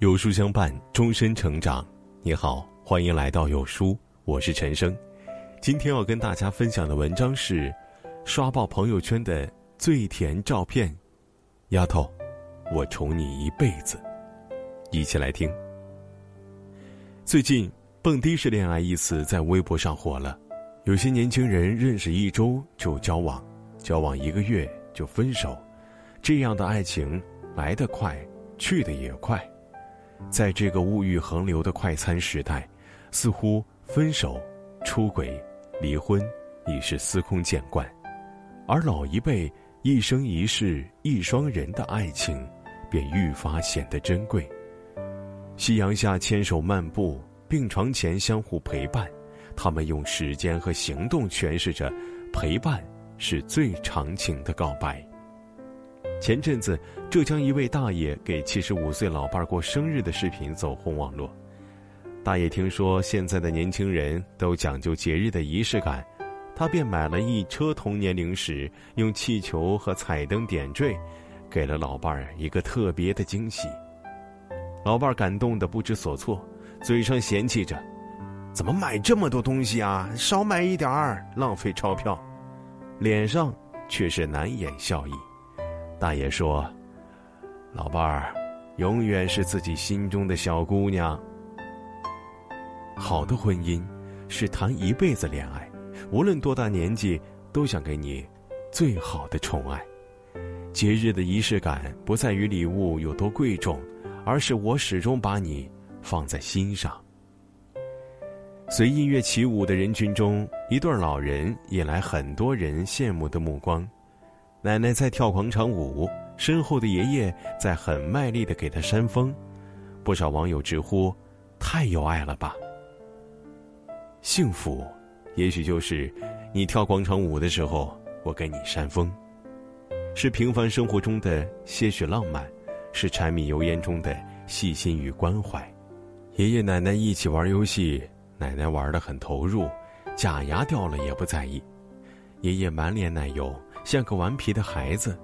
有书相伴，终身成长。你好，欢迎来到有书，我是陈生。今天要跟大家分享的文章是：刷爆朋友圈的最甜照片。丫头，我宠你一辈子。一起来听。最近“蹦迪式恋爱”一词在微博上火了，有些年轻人认识一周就交往，交往一个月就分手，这样的爱情来得快，去得也快。在这个物欲横流的快餐时代，似乎分手、出轨、离婚已是司空见惯，而老一辈一生一世一双人的爱情，便愈发显得珍贵。夕阳下牵手漫步，病床前相互陪伴，他们用时间和行动诠释着，陪伴是最长情的告白。前阵子，浙江一位大爷给七十五岁老伴儿过生日的视频走红网络。大爷听说现在的年轻人都讲究节日的仪式感，他便买了一车童年零食，用气球和彩灯点缀，给了老伴儿一个特别的惊喜。老伴儿感动的不知所措，嘴上嫌弃着：“怎么买这么多东西啊？少买一点儿，浪费钞票。”脸上却是难掩笑意。大爷说：“老伴儿，永远是自己心中的小姑娘。好的婚姻是谈一辈子恋爱，无论多大年纪，都想给你最好的宠爱。节日的仪式感不在于礼物有多贵重，而是我始终把你放在心上。”随音乐起舞的人群中，一对老人引来很多人羡慕的目光。奶奶在跳广场舞，身后的爷爷在很卖力的给她扇风，不少网友直呼：“太有爱了吧！”幸福，也许就是你跳广场舞的时候，我给你扇风，是平凡生活中的些许浪漫，是柴米油盐中的细心与关怀。爷爷奶奶一起玩游戏，奶奶玩的很投入，假牙掉了也不在意，爷爷满脸奶油。像个顽皮的孩子，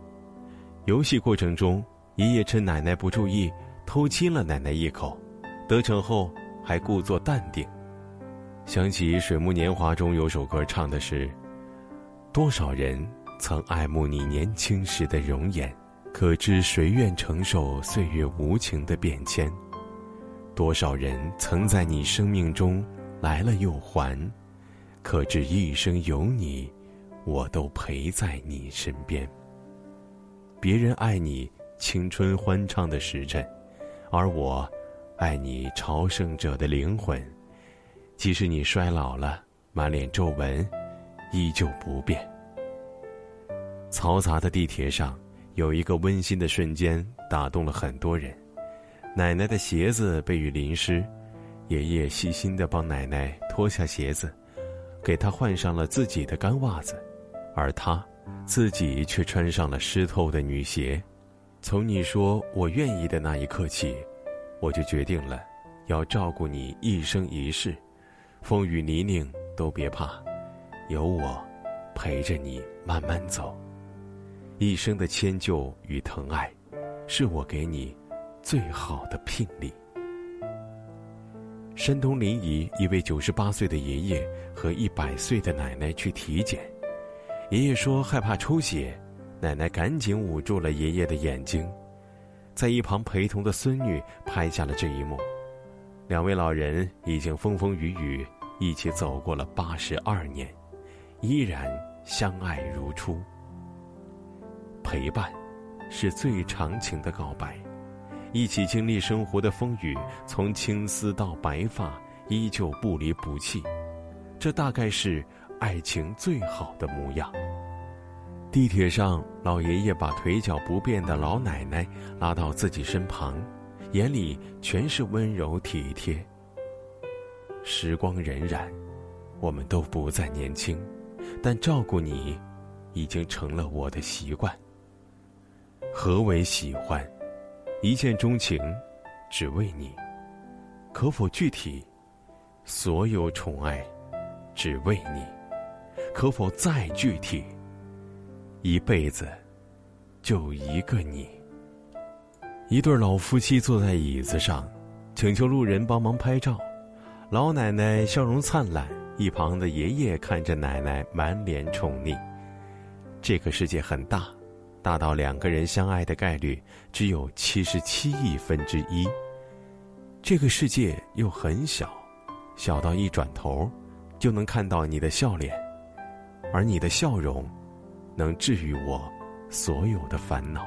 游戏过程中，爷爷趁奶奶不注意偷亲了奶奶一口，得逞后还故作淡定。想起《水木年华》中有首歌唱的是：“多少人曾爱慕你年轻时的容颜，可知谁愿承受岁月无情的变迁？多少人曾在你生命中来了又还，可知一生有你。”我都陪在你身边。别人爱你青春欢畅的时辰，而我，爱你朝圣者的灵魂。即使你衰老了，满脸皱纹，依旧不变。嘈杂的地铁上，有一个温馨的瞬间打动了很多人。奶奶的鞋子被雨淋湿，爷爷细心的帮奶奶脱下鞋子，给她换上了自己的干袜子。而他，自己却穿上了湿透的女鞋。从你说我愿意的那一刻起，我就决定了，要照顾你一生一世，风雨泥泞都别怕，有我陪着你慢慢走。一生的迁就与疼爱，是我给你最好的聘礼。山东临沂一位九十八岁的爷爷和一百岁的奶奶去体检。爷爷说害怕出血，奶奶赶紧捂住了爷爷的眼睛，在一旁陪同的孙女拍下了这一幕。两位老人已经风风雨雨一起走过了八十二年，依然相爱如初。陪伴，是最长情的告白，一起经历生活的风雨，从青丝到白发，依旧不离不弃。这大概是。爱情最好的模样。地铁上，老爷爷把腿脚不便的老奶奶拉到自己身旁，眼里全是温柔体贴。时光荏苒，我们都不再年轻，但照顾你，已经成了我的习惯。何为喜欢？一见钟情，只为你。可否具体？所有宠爱，只为你。可否再具体？一辈子，就一个你。一对老夫妻坐在椅子上，请求路人帮忙拍照。老奶奶笑容灿烂，一旁的爷爷看着奶奶满脸宠溺。这个世界很大，大到两个人相爱的概率只有七十七亿分之一。这个世界又很小，小到一转头就能看到你的笑脸，而你的笑容能治愈我所有的烦恼。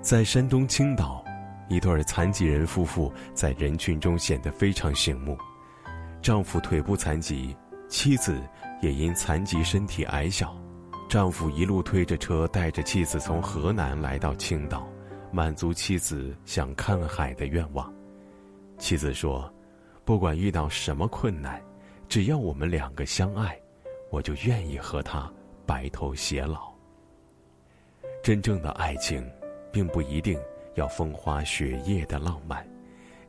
在山东青岛，一对残疾人夫妇在人群中显得非常醒目。丈夫腿部残疾，妻子也因残疾身体矮小。丈夫一路推着车，带着妻子从河南来到青岛，满足妻子想看海的愿望。妻子说：“不管遇到什么困难，只要我们两个相爱，我就愿意和他白头偕老。”真正的爱情。并不一定要风花雪月的浪漫，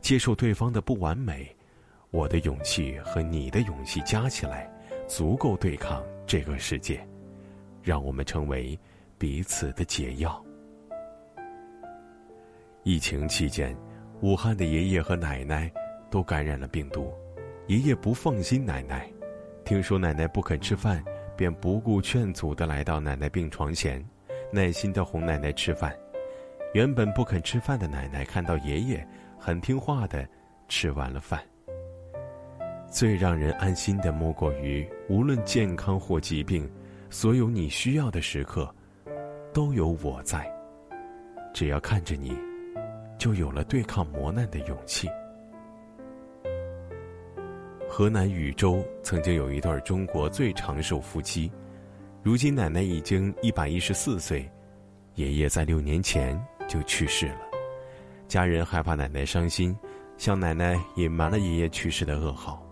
接受对方的不完美，我的勇气和你的勇气加起来，足够对抗这个世界，让我们成为彼此的解药。疫情期间，武汉的爷爷和奶奶都感染了病毒，爷爷不放心奶奶，听说奶奶不肯吃饭，便不顾劝阻的来到奶奶病床前，耐心的哄奶奶吃饭。原本不肯吃饭的奶奶看到爷爷很听话的吃完了饭。最让人安心的莫过于，无论健康或疾病，所有你需要的时刻，都有我在。只要看着你，就有了对抗磨难的勇气。河南禹州曾经有一对中国最长寿夫妻，如今奶奶已经一百一十四岁，爷爷在六年前。就去世了，家人害怕奶奶伤心，向奶奶隐瞒了爷爷去世的噩耗。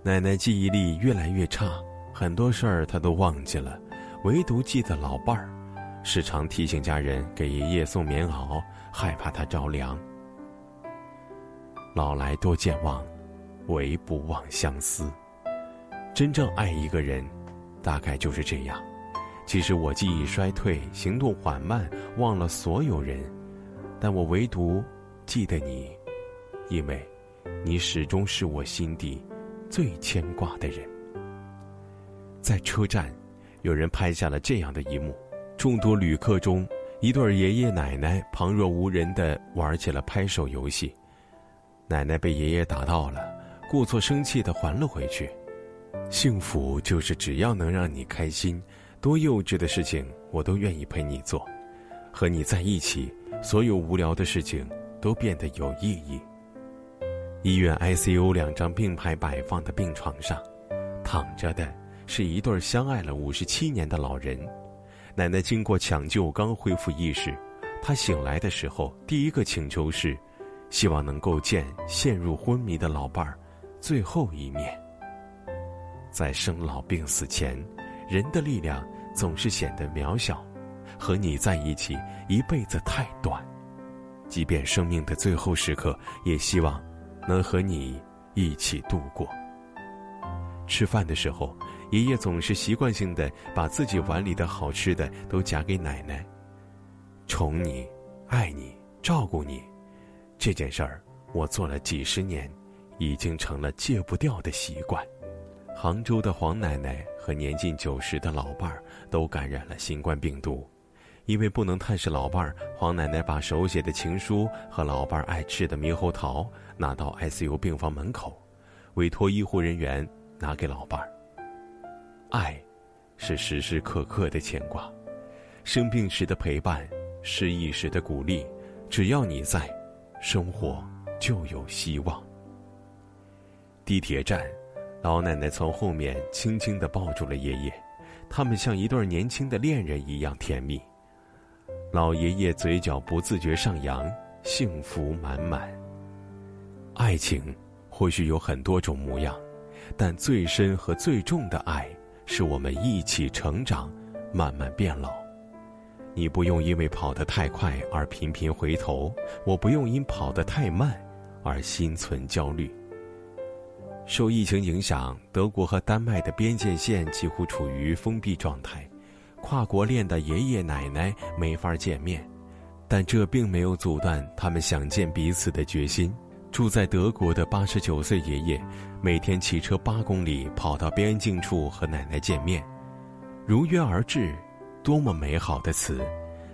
奶奶记忆力越来越差，很多事儿她都忘记了，唯独记得老伴儿，时常提醒家人给爷爷送棉袄，害怕他着凉。老来多健忘，唯不忘相思。真正爱一个人，大概就是这样。其实我记忆衰退，行动缓慢，忘了所有人，但我唯独记得你，因为，你始终是我心底最牵挂的人。在车站，有人拍下了这样的一幕：众多旅客中，一对爷爷奶奶旁若无人的玩起了拍手游戏，奶奶被爷爷打到了，故作生气的还了回去。幸福就是只要能让你开心。多幼稚的事情，我都愿意陪你做。和你在一起，所有无聊的事情都变得有意义。医院 ICU 两张并排摆放的病床上，躺着的是一对相爱了五十七年的老人。奶奶经过抢救刚恢复意识，她醒来的时候，第一个请求是，希望能够见陷入昏迷的老伴儿最后一面。在生老病死前。人的力量总是显得渺小，和你在一起一辈子太短，即便生命的最后时刻，也希望能和你一起度过。吃饭的时候，爷爷总是习惯性的把自己碗里的好吃的都夹给奶奶，宠你、爱你、照顾你，这件事儿我做了几十年，已经成了戒不掉的习惯。杭州的黄奶奶。和年近九十的老伴儿都感染了新冠病毒，因为不能探视老伴儿，黄奶奶把手写的情书和老伴儿爱吃的猕猴桃拿到 ICU 病房门口，委托医护人员拿给老伴儿。爱，是时时刻刻的牵挂，生病时的陪伴，失意时的鼓励，只要你在，生活就有希望。地铁站。老奶奶从后面轻轻地抱住了爷爷，他们像一对年轻的恋人一样甜蜜。老爷爷嘴角不自觉上扬，幸福满满。爱情或许有很多种模样，但最深和最重的爱，是我们一起成长，慢慢变老。你不用因为跑得太快而频频回头，我不用因跑得太慢而心存焦虑。受疫情影响，德国和丹麦的边界线几乎处于封闭状态，跨国恋的爷爷奶奶没法见面，但这并没有阻断他们想见彼此的决心。住在德国的八十九岁爷爷，每天骑车八公里跑到边境处和奶奶见面，如约而至，多么美好的词！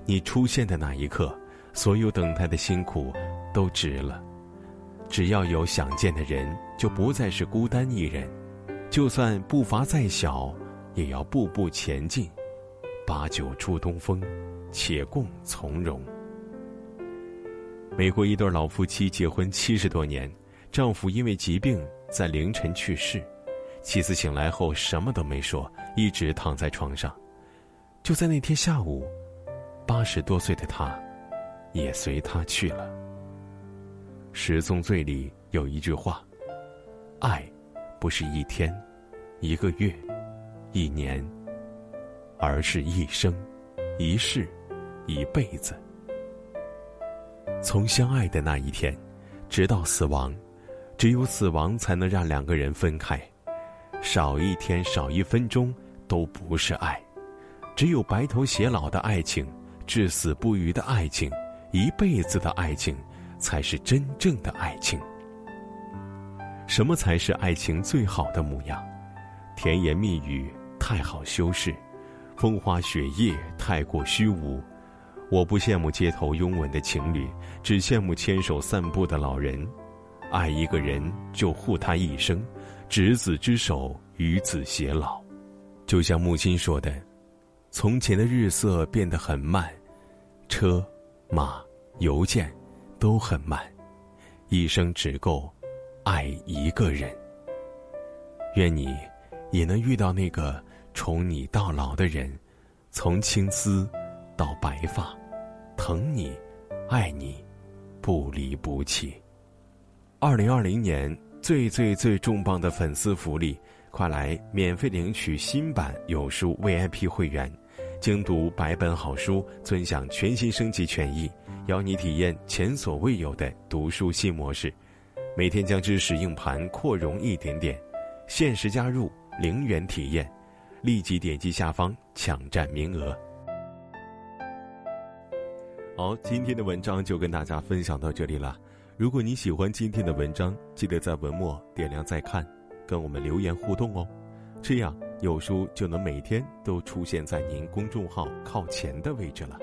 你出现的那一刻，所有等待的辛苦都值了。只要有想见的人，就不再是孤单一人。就算步伐再小，也要步步前进。把酒祝东风，且共从容。美国一对老夫妻结婚七十多年，丈夫因为疾病在凌晨去世，妻子醒来后什么都没说，一直躺在床上。就在那天下午，八十多岁的他，也随他去了。《十宗罪》里有一句话：“爱，不是一天、一个月、一年，而是一生、一世、一辈子。”从相爱的那一天，直到死亡，只有死亡才能让两个人分开。少一天，少一分钟，都不是爱。只有白头偕老的爱情，至死不渝的爱情，一辈子的爱情，才是真正的爱情。什么才是爱情最好的模样？甜言蜜语太好修饰，风花雪月太过虚无。我不羡慕街头拥吻的情侣，只羡慕牵手散步的老人。爱一个人就护他一生，执子之手，与子偕老。就像木心说的：“从前的日色变得很慢，车、马、邮件都很慢，一生只够爱一个人。愿你也能遇到那个宠你到老的人，从青丝到白发。”疼你，爱你，不离不弃。二零二零年最最最重磅的粉丝福利，快来免费领取新版有书 VIP 会员，精读百本好书，尊享全新升级权益，邀你体验前所未有的读书新模式。每天将知识硬盘扩容一点点，限时加入，零元体验，立即点击下方抢占名额。好，今天的文章就跟大家分享到这里了。如果你喜欢今天的文章，记得在文末点亮再看，跟我们留言互动哦。这样有书就能每天都出现在您公众号靠前的位置了。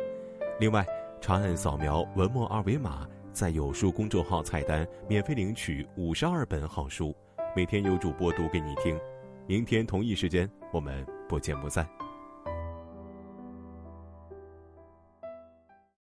另外，长按扫描文末二维码，在有书公众号菜单免费领取五十二本好书，每天有主播读给你听。明天同一时间，我们不见不散。